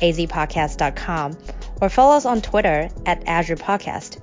azpodcast.com or follow us on Twitter at Azure Podcast.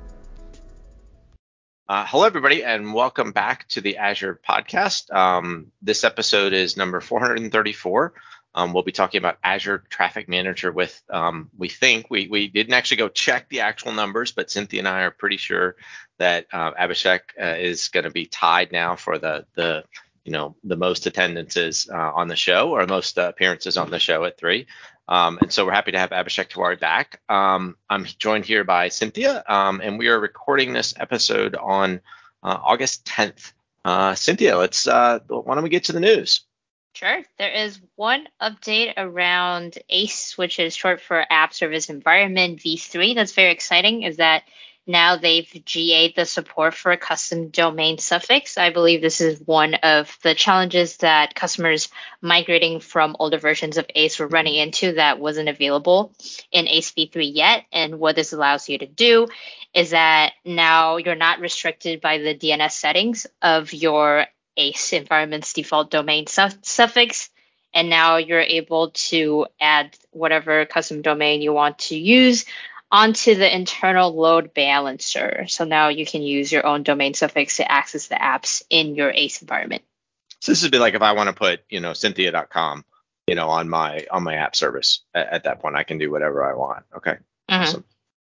Uh, hello, everybody, and welcome back to the Azure Podcast. Um, this episode is number 434. Um, we'll be talking about Azure Traffic Manager with, um, we think, we, we didn't actually go check the actual numbers, but Cynthia and I are pretty sure that uh, Abhishek uh, is going to be tied now for the, the you know the most attendances uh, on the show or most uh, appearances on the show at three. Um, and so we're happy to have Abhishek Tiwari back. Um, I'm joined here by Cynthia, um, and we are recording this episode on uh, August 10th. Uh, Cynthia, let's uh, why don't we get to the news? Sure. There is one update around ASE, which is short for App Service Environment v3. That's very exciting. Is that now they've GA'd the support for a custom domain suffix. I believe this is one of the challenges that customers migrating from older versions of ASE were running into that wasn't available in ASE v3 yet. And what this allows you to do is that now you're not restricted by the DNS settings of your ASE environment's default domain su- suffix. And now you're able to add whatever custom domain you want to use onto the internal load balancer. So now you can use your own domain suffix to access the apps in your ASE environment. So this would be like if I want to put, you know, cynthia.com, you know, on my on my app service. At, at that point, I can do whatever I want. Okay. Mm-hmm. Awesome.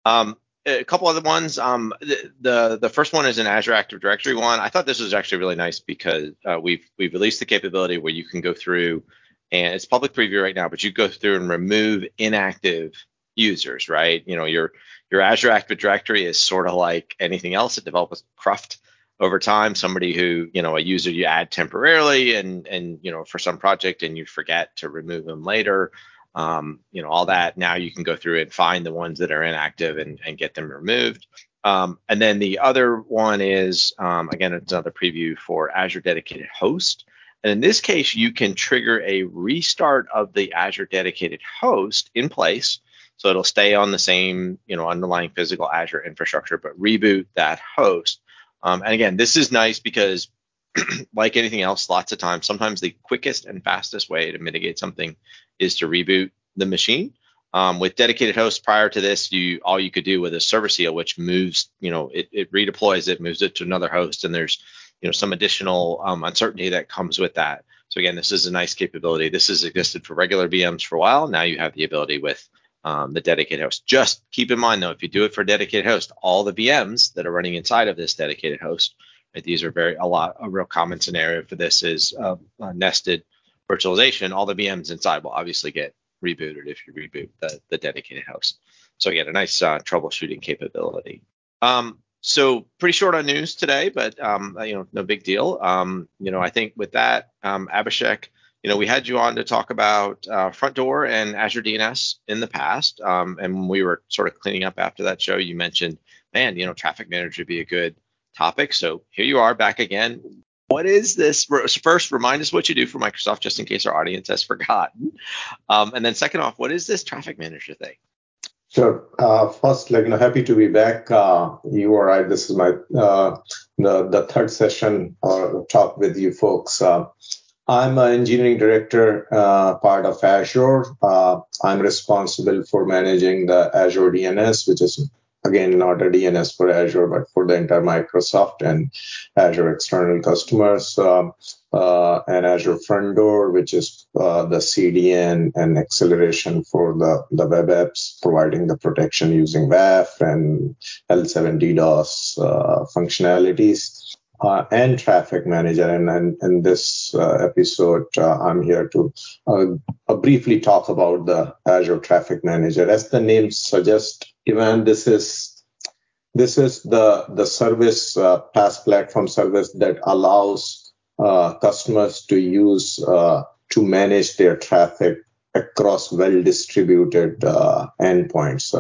Um, a couple other ones. Um, the, the, the first one is an Azure Active Directory one. I thought this was actually really nice because uh, we've we've released the capability where you can go through, and it's public preview right now, but you go through and remove inactive users, right? You know, your your Azure Active Directory is sort of like anything else. It develops cruft over time. Somebody who, you know, a user you add temporarily and and you know for some project and you forget to remove them later. Um, you know, all that. Now you can go through and find the ones that are inactive and, and get them removed. Um, and then the other one is, um, again, it's another preview for Azure Dedicated Host. And in this case, you can trigger a restart of the Azure Dedicated Host in place so it'll stay on the same, you know, underlying physical Azure infrastructure, but reboot that host. Um, and again, this is nice because like anything else, lots of times, sometimes the quickest and fastest way to mitigate something is to reboot the machine. Um, with dedicated hosts prior to this, you all you could do with a service heal, which moves, you know, it, it redeploys it, moves it to another host, and there's, you know, some additional um, uncertainty that comes with that. So again, this is a nice capability. This has existed for regular VMs for a while. Now you have the ability with um, the dedicated host. Just keep in mind though, if you do it for a dedicated host, all the VMs that are running inside of this dedicated host, right, these are very a lot a real common scenario for this is uh, nested virtualization. All the VMs inside will obviously get rebooted if you reboot the, the dedicated host. So again, a nice uh, troubleshooting capability. Um, so pretty short on news today, but um, you know, no big deal. Um, you know, I think with that, um, Abhishek, you know, we had you on to talk about uh, Front Door and Azure DNS in the past. Um, and when we were sort of cleaning up after that show, you mentioned, man, you know, Traffic Manager would be a good topic. So here you are back again. What is this? First, remind us what you do for Microsoft, just in case our audience has forgotten. Um, and then second off, what is this Traffic Manager thing? Sure. Uh, first, like, you know, happy to be back. Uh, you are right. This is my uh, the the third session or talk with you folks. I'm an engineering director, uh, part of Azure. Uh, I'm responsible for managing the Azure DNS, which is again not a DNS for Azure, but for the entire Microsoft and Azure external customers, um, uh, and Azure Front Door, which is uh, the CDN and acceleration for the, the web apps, providing the protection using WAF and L7 DDoS uh, functionalities uh, and traffic manager. And, in this uh, episode, uh, I'm here to uh, uh, briefly talk about the Azure Traffic Manager. As the name suggests, Evan, this is this is the the service uh, PaaS platform service that allows customers to use to manage their traffic across well distributed uh, endpoints.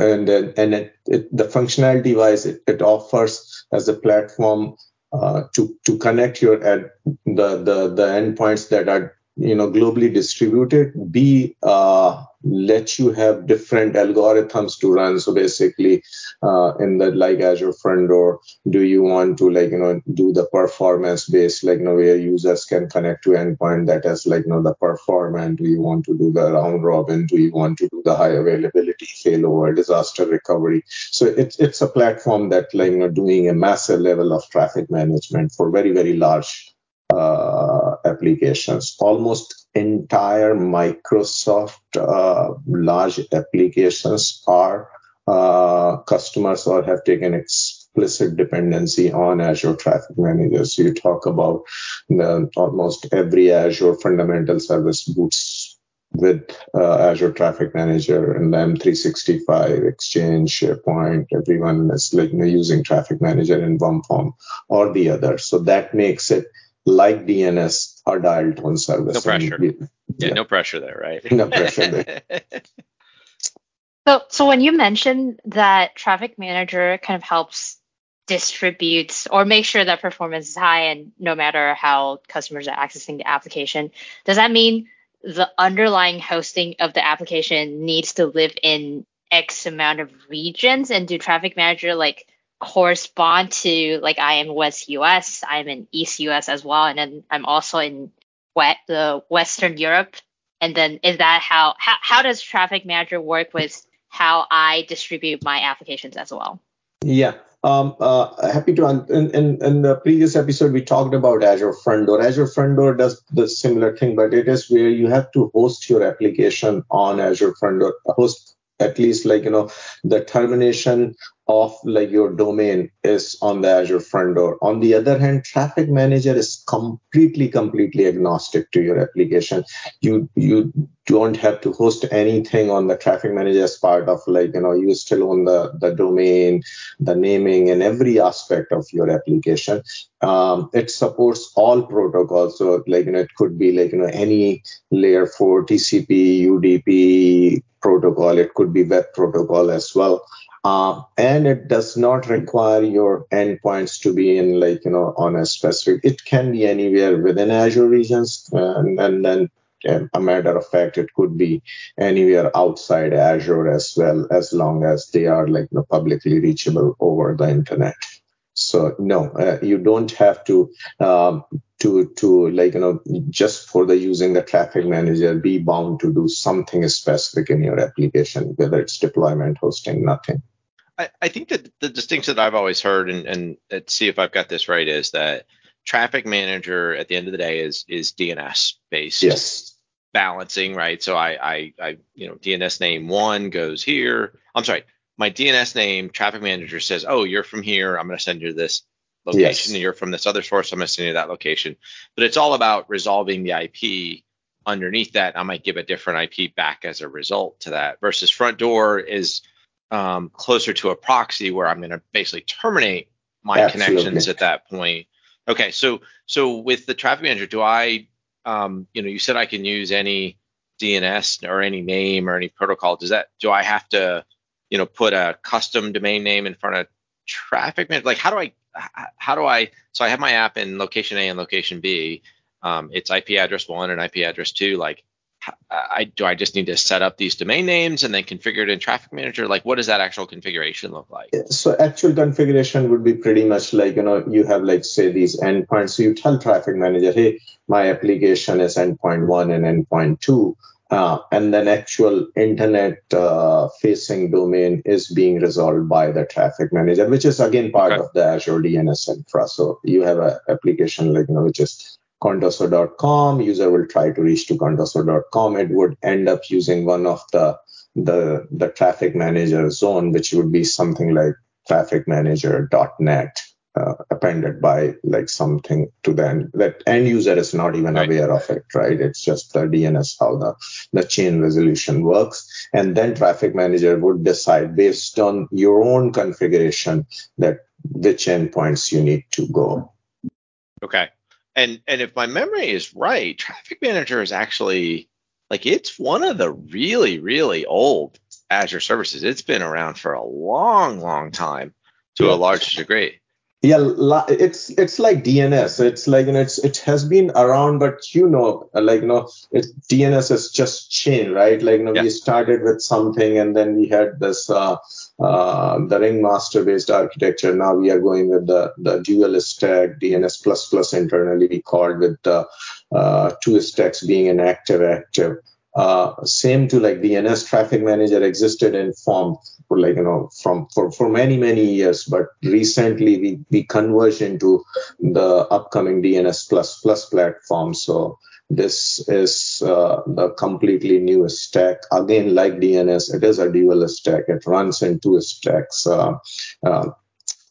Uh, and and it, it, the functionality wise, it, it, offers as a platform uh, to to connect your ad, the the the endpoints that are you know globally distributed. B uh, let you have different algorithms to run. So basically, uh, in the like Azure front door, do you want to like you know do the performance based like you know where users can connect to endpoint that has like you know the performance? Do you want to do the round robin? Do you want to do the high availability failover disaster recovery? So it's it's a platform that like you know doing a massive level of traffic management for very very large uh, applications. Almost entire Microsoft uh, large applications are uh, customers or have taken explicit dependency on Azure Traffic Manager. So you talk about the, almost every Azure fundamental service boots with uh, Azure Traffic Manager and M365, Exchange, SharePoint, everyone is like you know, using Traffic Manager in one form or the other. So that makes it like DNS or dial tone service. No pressure. yeah, yeah, no pressure there, right? no pressure there. So, so when you mentioned that Traffic Manager kind of helps distribute or make sure that performance is high and no matter how customers are accessing the application, does that mean the underlying hosting of the application needs to live in X amount of regions? And do Traffic Manager like correspond to like I am West US, I'm in East US as well, and then I'm also in wet the Western Europe. And then is that how how how does Traffic Manager work with how I distribute my applications as well? Yeah. Um, uh, happy to. In, in, in the previous episode, we talked about Azure Front Door. Azure Front Door does the similar thing, but it is where you have to host your application on Azure Front Door, host at least like you know the termination of like your domain is on the Azure front door. On the other hand, Traffic Manager is completely, completely agnostic to your application. You you don't have to host anything on the Traffic Manager as part of like you know you still own the the domain, the naming, and every aspect of your application. Um, it supports all protocols. So like you know it could be like you know any layer four TCP, UDP protocol. It could be web protocol as well. Uh, and it does not require your endpoints to be in like you know on a specific it can be anywhere within azure regions and, and then a matter of fact it could be anywhere outside azure as well as long as they are like you know, publicly reachable over the internet so no uh, you don't have to um, to to like you know just for the using the traffic manager be bound to do something specific in your application whether it's deployment hosting nothing I, I think that the distinction that I've always heard, and, and let's see if I've got this right, is that traffic manager at the end of the day is is DNS based. Yes. Balancing, right? So I, I, I, you know, DNS name one goes here. I'm sorry, my DNS name traffic manager says, oh, you're from here. I'm going to send you this location. Yes. And you're from this other source. I'm going to send you that location. But it's all about resolving the IP underneath that. I might give a different IP back as a result to that. Versus front door is um, closer to a proxy where I'm going to basically terminate my Absolutely. connections at that point. Okay, so so with the traffic manager, do I, um, you know, you said I can use any DNS or any name or any protocol. Does that do I have to, you know, put a custom domain name in front of traffic manager? Like how do I how do I so I have my app in location A and location B. Um, it's IP address one and IP address two. Like I do I just need to set up these domain names and then configure it in Traffic Manager? Like, what does that actual configuration look like? So actual configuration would be pretty much like you know you have like say these endpoints. So you tell Traffic Manager, hey, my application is endpoint one and endpoint two. Uh, and then actual internet uh, facing domain is being resolved by the traffic manager, which is again part okay. of the Azure DNS infra. So you have an application like you know which is contoso.com user will try to reach to contoso.com it would end up using one of the the the traffic manager zone which would be something like trafficmanager.net uh, appended by like something to the end that end user is not even right. aware of it right it's just the dns how the the chain resolution works and then traffic manager would decide based on your own configuration that which endpoints you need to go okay and and if my memory is right, Traffic Manager is actually like it's one of the really, really old Azure services. It's been around for a long, long time to yeah. a large degree. Yeah, it's it's like DNS. It's like you know, it's it has been around, but you know, like you know, DNS has just changed, right? Like you know, yeah. we started with something, and then we had this uh, uh, the ringmaster based architecture. Now we are going with the the dual stack DNS plus plus internally we called with the uh, two stacks being an active active. Uh, same to like DNS traffic manager existed in form for like you know from for, for many many years but recently we we converged into the upcoming dns plus plus platform. So this is uh, the completely new stack. Again like dns it is a dual stack. It runs in two stacks uh, uh,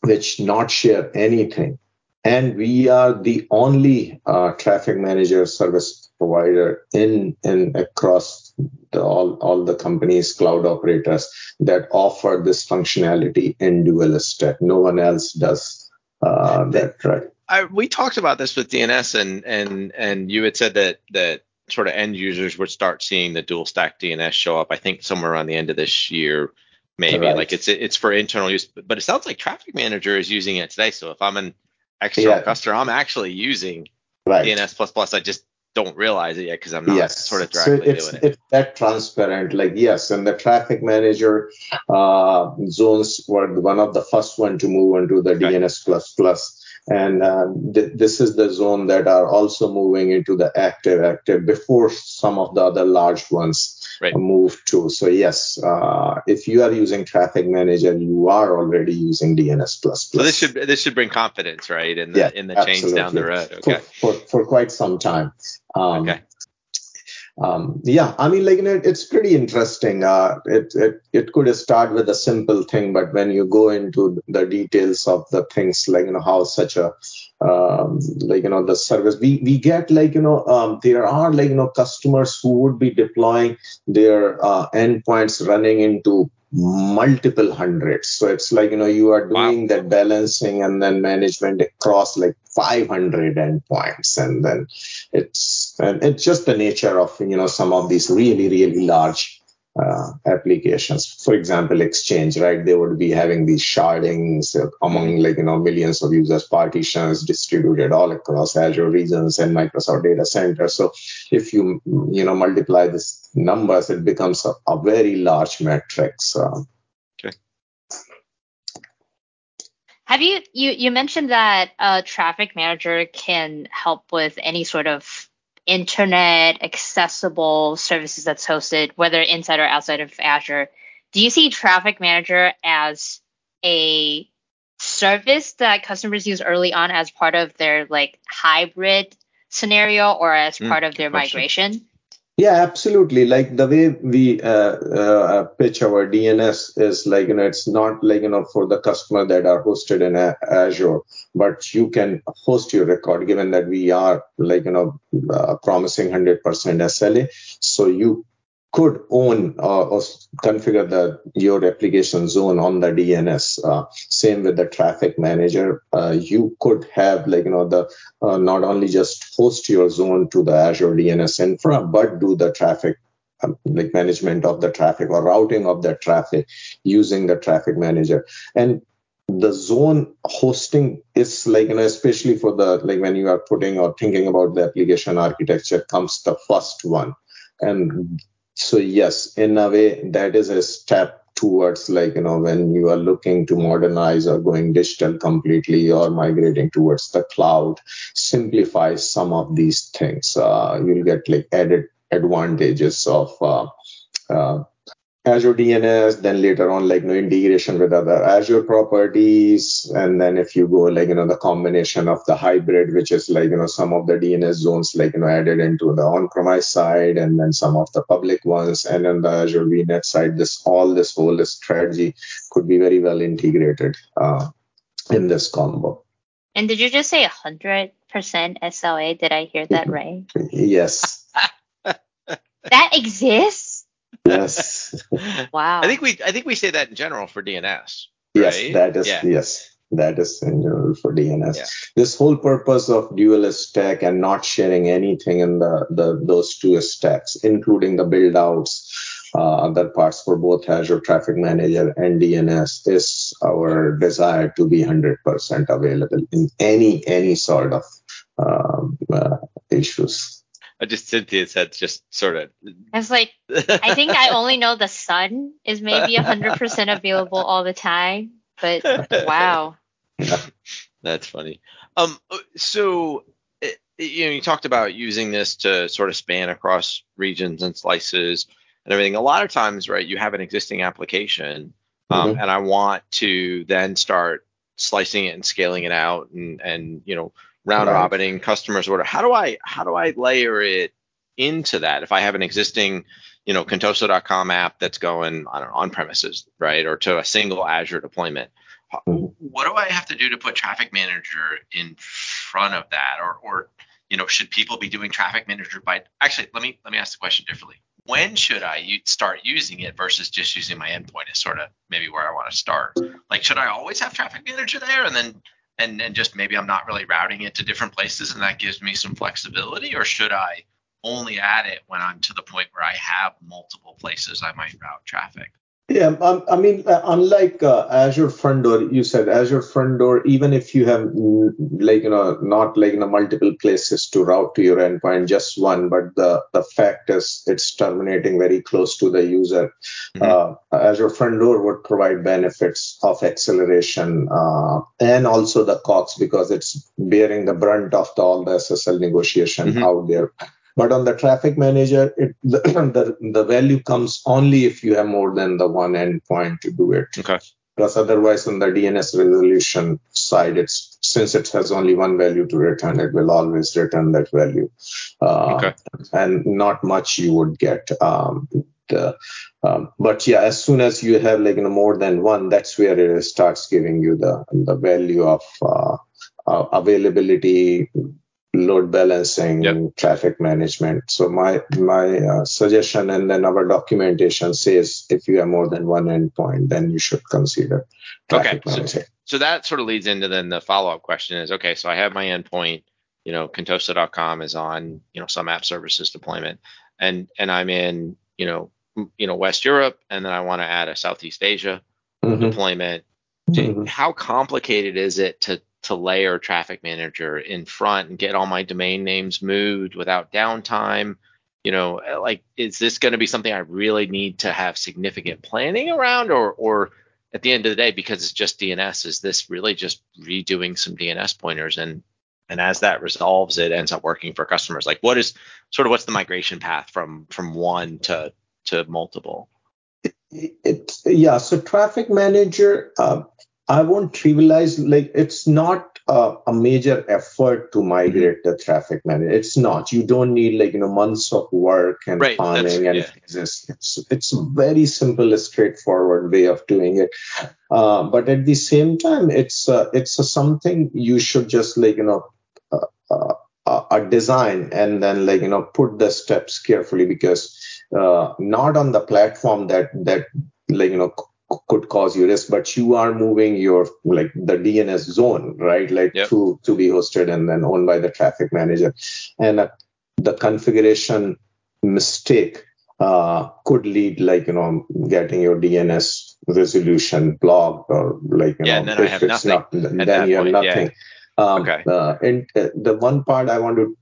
which not share anything. And we are the only uh, traffic manager service provider in and across the, all all the companies cloud operators that offer this functionality in dual stack no one else does uh, that right I, we talked about this with DNS and and and you had said that that sort of end users would start seeing the dual stack DNS show up I think somewhere around the end of this year maybe right. like it's it's for internal use but it sounds like traffic manager is using it today so if I'm an external yeah. customer. I'm actually using right. DNS plus plus. I just don't realize it yet because I'm not yes. sort of directly so it's, doing it. It's that transparent. Like yes, and the traffic manager uh, zones were one of the first one to move into the okay. DNS plus plus. And uh, th- this is the zone that are also moving into the active active before some of the other large ones right. move to. So yes, uh, if you are using Traffic Manager, you are already using DNS plus. So this should this should bring confidence, right, in the yeah, in the absolutely. change down the road. Okay. For, for, for quite some time. Um, okay. Um, yeah, I mean, like, you know, it's pretty interesting. Uh, it, it, it could start with a simple thing, but when you go into the details of the things, like, you know, how such a um, like you know the service. We we get like you know um, there are like you know customers who would be deploying their uh, endpoints running into multiple hundreds. So it's like you know you are doing wow. that balancing and then management across like 500 endpoints. And then it's and it's just the nature of you know some of these really really large uh, applications. For example, Exchange, right? They would be having these shardings among like you know millions of users, partitions distributed all across Azure regions and Microsoft data center. So if you you know multiply these numbers, it becomes a, a very large matrix. Uh, okay. Have you you you mentioned that a traffic manager can help with any sort of internet accessible services that's hosted, whether inside or outside of Azure, do you see Traffic Manager as a service that customers use early on as part of their like hybrid scenario or as mm, part of their migration? Yeah, absolutely. Like the way we uh, uh, pitch our DNS is like, you know, it's not like, you know, for the customer that are hosted in Azure, but you can host your record given that we are like, you know, uh, promising 100% SLA. So you could own uh, or configure the your application zone on the DNS. Uh, same with the traffic manager. Uh, you could have like you know the uh, not only just host your zone to the Azure DNS infra, but do the traffic um, like management of the traffic or routing of the traffic using the traffic manager. And the zone hosting is like you know especially for the like when you are putting or thinking about the application architecture comes the first one and so yes in a way that is a step towards like you know when you are looking to modernize or going digital completely or migrating towards the cloud simplify some of these things. Uh, you'll get like added advantages of uh, uh, Azure DNS, then later on, like, you know, integration with other Azure properties. And then if you go, like, you know, the combination of the hybrid, which is like, you know, some of the DNS zones, like, you know, added into the on-premise side and then some of the public ones. And then the Azure VNet side, this, all this whole strategy could be very well integrated uh, in this combo. And did you just say 100% SLA? Did I hear that right? yes. that exists? Yes. wow. I think we I think we say that in general for DNS. Right? Yes, that is yeah. yes. that is in general for DNS. Yeah. This whole purpose of dual stack and not sharing anything in the, the those two stacks, including the build outs, uh, other parts for both Azure Traffic Manager and DNS, is our desire to be 100% available in any any sort of um, uh, issues. I just Cynthia said just sort of. I was like I think I only know the sun is maybe hundred percent available all the time, but wow. That's funny. Um, so eh, you know, you talked about using this to sort of span across regions and slices and everything. A lot of times, right, you have an existing application, um, mm-hmm. and I want to then start slicing it and scaling it out, and and you know round right. robining customers order. How do I how do I layer it into that if I have an existing you know Contoso.com app that's going know on premises right or to a single Azure deployment? Mm-hmm. What do I have to do to put Traffic Manager in front of that, or or you know should people be doing Traffic Manager by actually let me let me ask the question differently. When should I start using it versus just using my endpoint is sort of maybe where I want to start. Like should I always have Traffic Manager there and then and and just maybe I'm not really routing it to different places and that gives me some flexibility or should I only add it when I'm to the point where I have multiple places I might route traffic? Yeah, um, I mean, uh, unlike uh, Azure Front Door, you said Azure Front Door, even if you have mm, like you know not like you know multiple places to route to your endpoint, just one, but the the fact is it's terminating very close to the user. Mm-hmm. Uh, Azure Front Door would provide benefits of acceleration uh, and also the costs because it's bearing the brunt of the, all the SSL negotiation mm-hmm. out there. But on the traffic manager, it, the, the, the value comes only if you have more than the one endpoint to do it. Okay. Because otherwise, on the DNS resolution side, it's since it has only one value to return, it will always return that value. Uh, okay. And not much you would get. Um, the, um, but yeah, as soon as you have like you know, more than one, that's where it starts giving you the the value of uh, uh, availability, load balancing, yep. traffic management. So my my uh, suggestion and then our documentation says if you have more than one endpoint, then you should consider traffic okay. management. So, so that sort of leads into then the follow up question is okay. So I have my endpoint. You know, Contoso.com is on you know some app services deployment, and and I'm in you know you know West Europe, and then I want to add a Southeast Asia mm-hmm. deployment. Mm-hmm. How complicated is it to to layer traffic manager in front and get all my domain names moved without downtime. You know like is this going to be something i really need to have significant planning around or or at the end of the day because it's just dns is this really just redoing some dns pointers? And and as that resolves it ends up working for customers. Like what is sort of what's the migration path from from one to to multiple? It, it yeah so traffic manager uh, I won't trivialize like it's not a, a major effort to migrate mm-hmm. the traffic manager. It's not. You don't need like you know months of work and right, planning and yeah. It's, it's it's a very simple, straightforward way of doing it. Uh, but at the same time, it's uh, it's a something you should just like you know. Uh, uh a design and then like you know put the steps carefully because uh, not on the platform that that like you know could cause you risk, but you are moving your like the DNS zone, right? Like yep. to to be hosted and then owned by the traffic manager, and uh, the configuration mistake uh, could lead like you know getting your DNS resolution blocked or like you yeah, know if it's not then you have nothing. Yeah. Um, okay. Uh, and uh, the one part I want to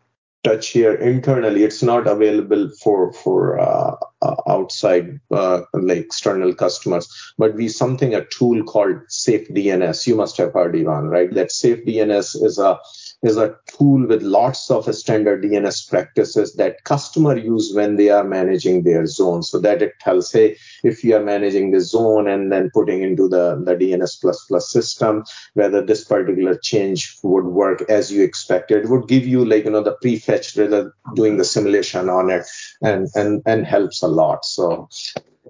touch here internally it's not available for for uh, uh, outside uh, like external customers. But we something a tool called safe dns you must have heard Evan right? That safe dns is a is a tool with lots of standard DNS practices that customer use when they are managing their zone. So that it tells, hey, if you are managing the zone and then putting into the, the DNS plus plus system, whether this particular change would work as you expected, it would give you like, you know, the prefetch doing the simulation on it and, and, and helps a lot. So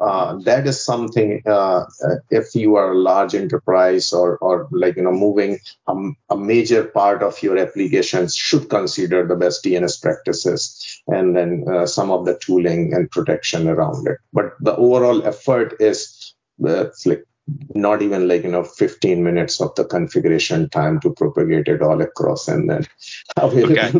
uh, that is something uh, if you are a large enterprise or, or like you know moving a, a, major part of your applications should consider the best DNS practices and then uh, some of the tooling and protection around it. But the overall effort is uh, like not even like you know 15 minutes of the configuration time to propagate it all across and then okay.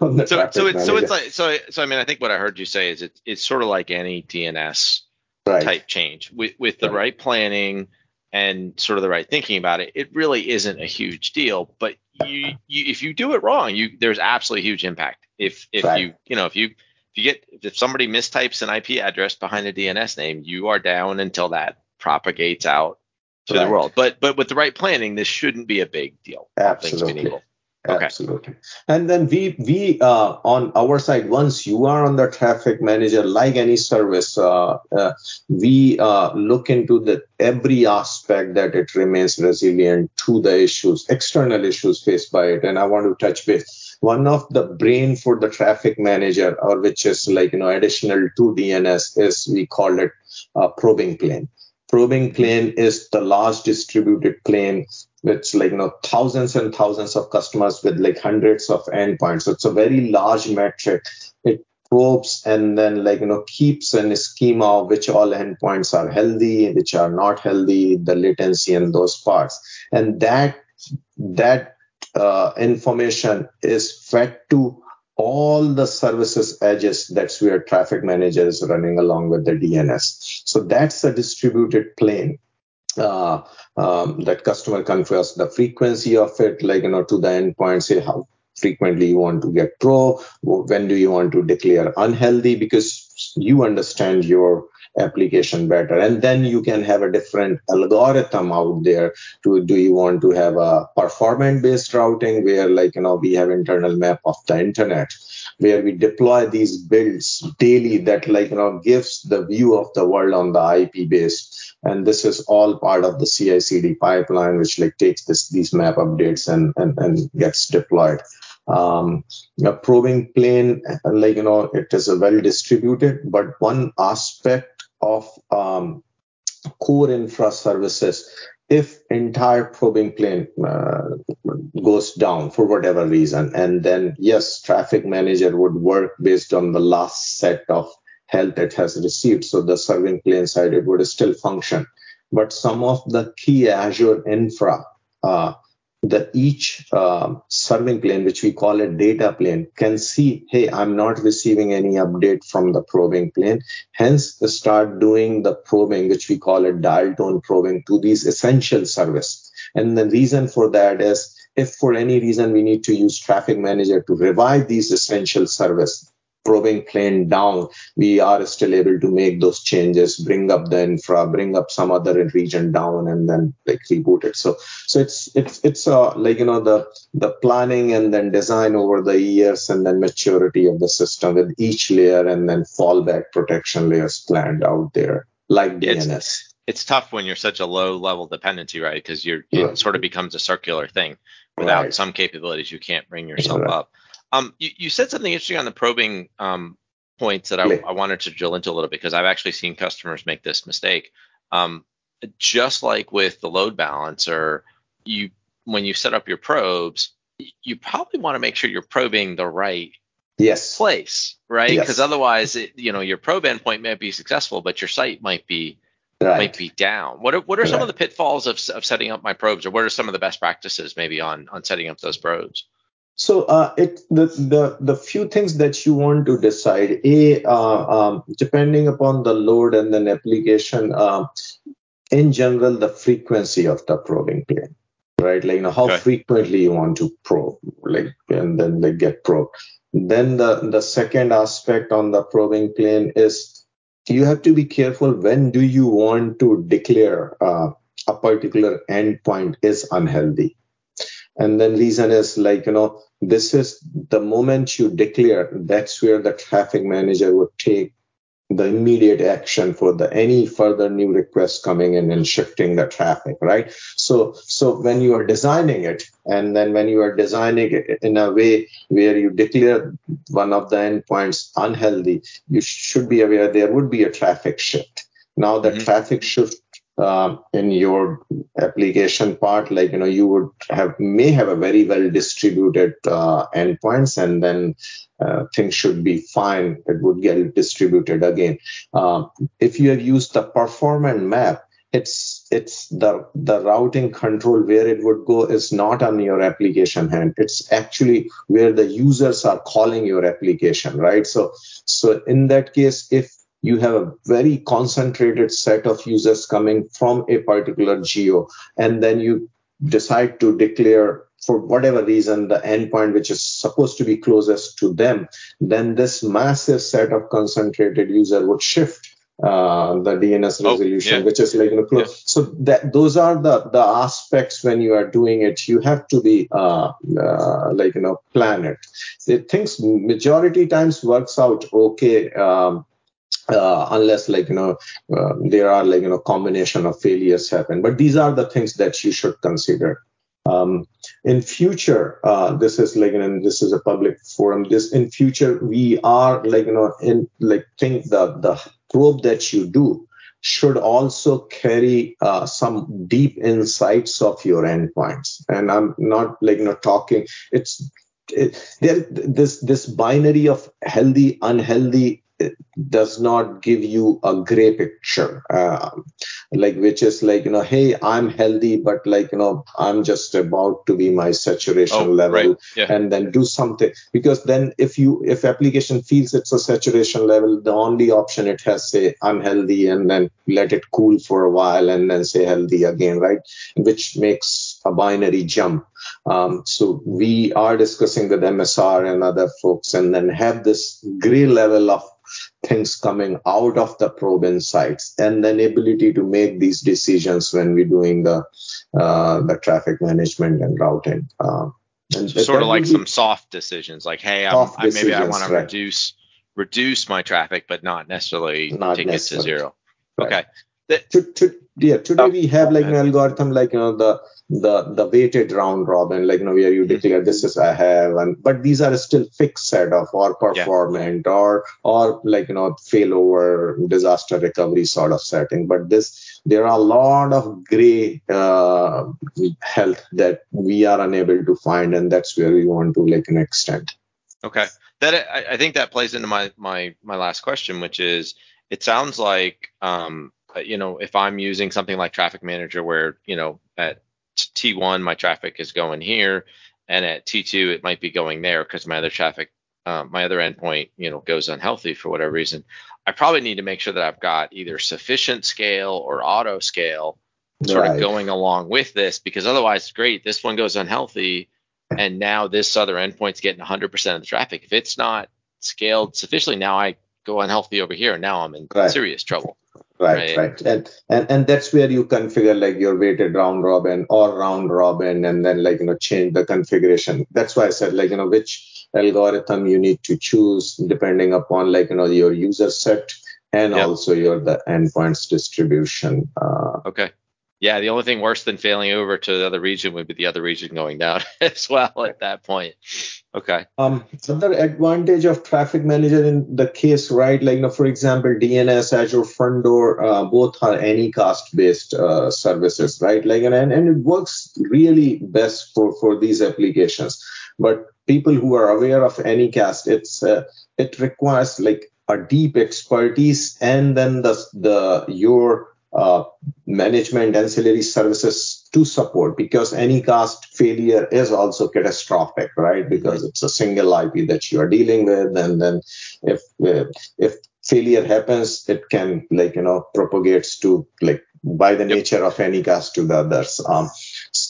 so so it's so it's like so so I mean I think what I heard you say is it, it's sort of like any DNS right. type change with with the right. right planning and sort of the right thinking about it. It really isn't a huge deal, but you, you if you do it wrong, you there's absolutely huge impact. If if right. you you know if you if you get if somebody mistypes an IP address behind a DNS name, you are down until that propagates out to right. the world. But but with the right planning, this shouldn't be a big deal. Absolutely. Absolutely. And then we we uh, on our side, once you are on the traffic manager, like any service, uh, uh, we uh, look into the every aspect that it remains resilient to the issues, external issues faced by it. And I want to touch base. One of the brain for the traffic manager, or which is like you know additional to DNS, is we call it probing plane probing plane is the large distributed plane with like you know thousands and thousands of customers with like hundreds of endpoints. So it's a very large metric. It probes and then like you know keeps an schema of which all endpoints are healthy which are not healthy the latency and those parts. And that that uh, information is fed to all the services edges that's where traffic manager is running along with the DNS. So that's a distributed plane. Uh, um, that customer confers the frequency of it, like you know, to the endpoint, say how frequently you want to get pro, when do you want to declare unhealthy, because you understand your application better and then you can have a different algorithm out there to do you want to have a performance based routing where like you know we have internal map of the internet where we deploy these builds daily that like you know gives the view of the world on the ip base. and this is all part of the ci cd pipeline which like takes this these map updates and and, and gets deployed um, a probing plane like you know it is a well distributed but one aspect of um, core infra services if entire probing plane uh, goes down for whatever reason and then yes traffic manager would work based on the last set of health it has received so the serving plane side it would still function. But some of the key azure infra uh, the each uh, serving plane, which we call a data plane, can see, hey, I'm not receiving any update from the probing plane. Hence, start doing the probing, which we call a dial tone probing to these essential service. And the reason for that is if for any reason we need to use traffic manager to revive these essential service, probing plane down, we are still able to make those changes, bring up the infra, bring up some other region down, and then like reboot it. So so it's it's it's uh, like you know the the planning and then design over the years and then maturity of the system with each layer and then fallback protection layers planned out there like DNS. It's, it's tough when you're such a low level dependency, right? Because you're it right. sort of becomes a circular thing. Without right. some capabilities, you can't bring yourself right. up. Um, you, you said something interesting on the probing um, points that I, I, wanted to drill into a little bit because I've actually seen customers make this mistake. Um, just like with the load balancer, you when you set up your probes, you probably want to make sure you're probing the right yes place, right? Because yes. otherwise, it, you know, your probe endpoint may be successful, but your site might be right. might be down. What are what are right. some of the pitfalls of, of setting up my probes, or what are some of the best practices maybe on on setting up those probes? So uh, it the, the the few things that you want to decide. A uh, um, depending upon the load and then application. Uh, in general, the frequency of the probing plane, right? Like you know how okay. frequently you want to probe, like and then they get probed. Then the the second aspect on the probing plane is you have to be careful when do you want to declare uh, a particular endpoint is unhealthy and then reason is like you know this is the moment you declare that's where the traffic manager would take the immediate action for the any further new requests coming in and shifting the traffic right so so when you are designing it and then when you are designing it in a way where you declare one of the endpoints unhealthy you should be aware there would be a traffic shift now the mm-hmm. traffic shift um, in your application part like you know you would have may have a very well distributed uh, endpoints and then uh, things should be fine. It would get distributed again. Uh, if you have used the performance map it's it's the the routing control where it would go is not on your application hand. It's actually where the users are calling your application right? So so in that case if you have a very concentrated set of users coming from a particular geo and then you decide to declare for whatever reason the endpoint which is supposed to be closest to them then this massive set of concentrated user would shift uh, the DNS resolution, oh, yeah. which is like you know, close. Yeah. so that those are the the aspects when you are doing it. You have to be uh, uh, like you know plan it. it. Things majority times works out okay. Um, uh, unless like you know uh, there are like you know combination of failures happen. But these are the things that you should consider. Um, in future uh, this is like and this is a public forum. This in future we are like you know in like think the the probe that you do should also carry uh, some deep insights of your endpoints. And i'm not like you know talking it's it, there this this binary of healthy unhealthy does not give you a gray picture uh, like which is like you know hey i'm healthy but like you know i'm just about to be my saturation oh, level right. yeah. and then do something because then if you if application feels it's a saturation level the only option it has say i'm healthy and then let it cool for a while and then say healthy again right which makes a binary jump um, so we are discussing with msr and other folks and then have this gray level of things coming out of the probe insights and then ability to make these decisions when we're doing the uh, the traffic management and routing. Uh, and so sort of like some soft decisions, like hey, I, maybe I want to reduce reduce my traffic, but not necessarily not take necessarily. it to zero. Right. Okay. To, to, yeah, today oh, we have like an algorithm like you know the the the weighted round robin, like you know where you mm-hmm. declare this is I have, and but these are still fixed set of or performant yeah. or or like you know failover disaster recovery sort of setting. But this there are a lot of gray uh, health that we are unable to find, and that's where we want to like an extent. Okay, that I, I think that plays into my my my last question, which is it sounds like um uh, you know, if I'm using something like Traffic Manager, where you know at T1 my traffic is going here, and at T2 it might be going there because my other traffic, um, my other endpoint, you know, goes unhealthy for whatever reason. I probably need to make sure that I've got either sufficient scale or auto scale sort right. of going along with this because otherwise, great, this one goes unhealthy, and now this other endpoint's getting 100% of the traffic. If it's not scaled sufficiently, now I go unhealthy over here, and now I'm in right. serious trouble. Right, right, right, And, and and that's where you configure like your weighted round robin or round robin, and then like you know change the configuration. That's why I said like you know which algorithm you need to choose depending upon like you know your user set and yep. also your the endpoints distribution. Uh, okay. Yeah, the only thing worse than failing over to the other region would be the other region going down as well at that point. Okay. Um, another advantage of Traffic Manager in the case, right? Like, you know, for example, DNS, Azure Front Door, uh, both are Anycast based uh, services, right? Like, and, and it works really best for, for these applications. But people who are aware of Anycast, it's uh, it requires like a deep expertise and then the the your uh, management ancillary services to support because any Anycast failure is also catastrophic, right? Because it's a single IP that you are dealing with, and then if uh, if failure happens, it can like you know propagates to like by the nature of any Anycast to the others. Um,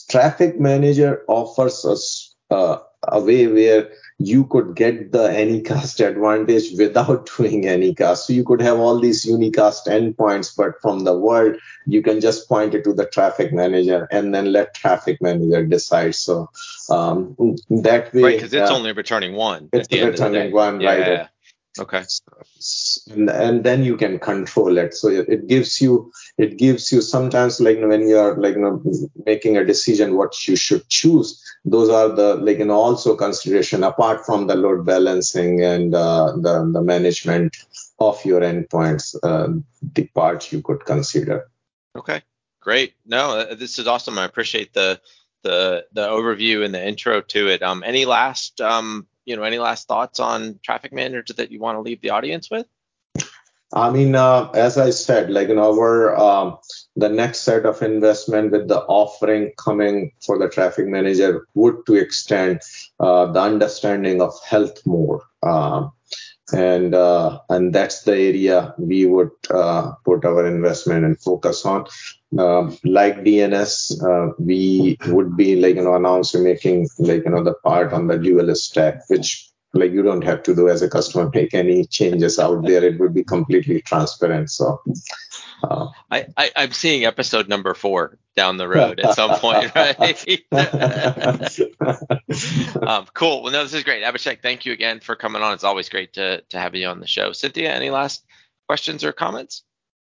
Traffic Manager offers us uh, a way where you could get the anycast advantage without doing anycast. So you could have all these unicast endpoints, but from the world, you can just point it to the traffic manager and then let traffic manager decide. So um, that way, right? Because it's uh, only returning one. It's returning one, yeah. right? Okay. And, and then you can control it. So it, it gives you it gives you sometimes like when you are like you know making a decision what you should choose. Those are the like you know also consideration apart from the load balancing and uh, the the management of your endpoints. Uh, the part you could consider. Okay. Great. No, uh, this is awesome. I appreciate the the the overview and the intro to it. Um, any last um, you know, any last thoughts on Traffic Manager that you want to leave the audience with? I mean, uh, as I said, like in our um, the next set of investment with the offering coming for the traffic manager would to extend uh, the understanding of health more. Um, and uh, and that's the area we would uh, put our investment and focus on. Uh, like DNS, uh, we would be like you know announcing making like you know the part on the dual stack, which like you don't have to do as a customer make any changes out there. It would be completely transparent. So uh, I, I am seeing episode number four down the road at some point, right? um, cool. Well, no, this is great. Abhishek, thank you again for coming on. It's always great to to have you on the show. Cynthia, any last questions or comments?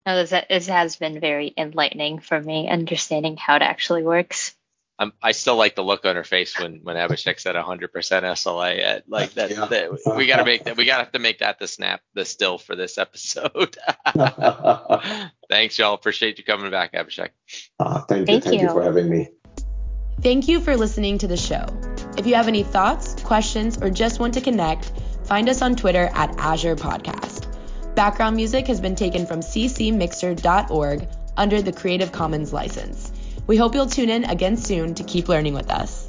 No, this, this has been very enlightening for me, understanding how it actually works. I'm, i still like the look on her face when when Abhishek said 100% SLA. At, like that, yeah. that, we got to make that. We got to have to make that the snap, the still for this episode. Thanks, y'all. Appreciate you coming back, Abhishek. Uh, thank you. Thank, thank you. you for having me. Thank you for listening to the show. If you have any thoughts, questions, or just want to connect, find us on Twitter at Azure Podcast. Background music has been taken from ccmixter.org under the Creative Commons license. We hope you'll tune in again soon to keep learning with us.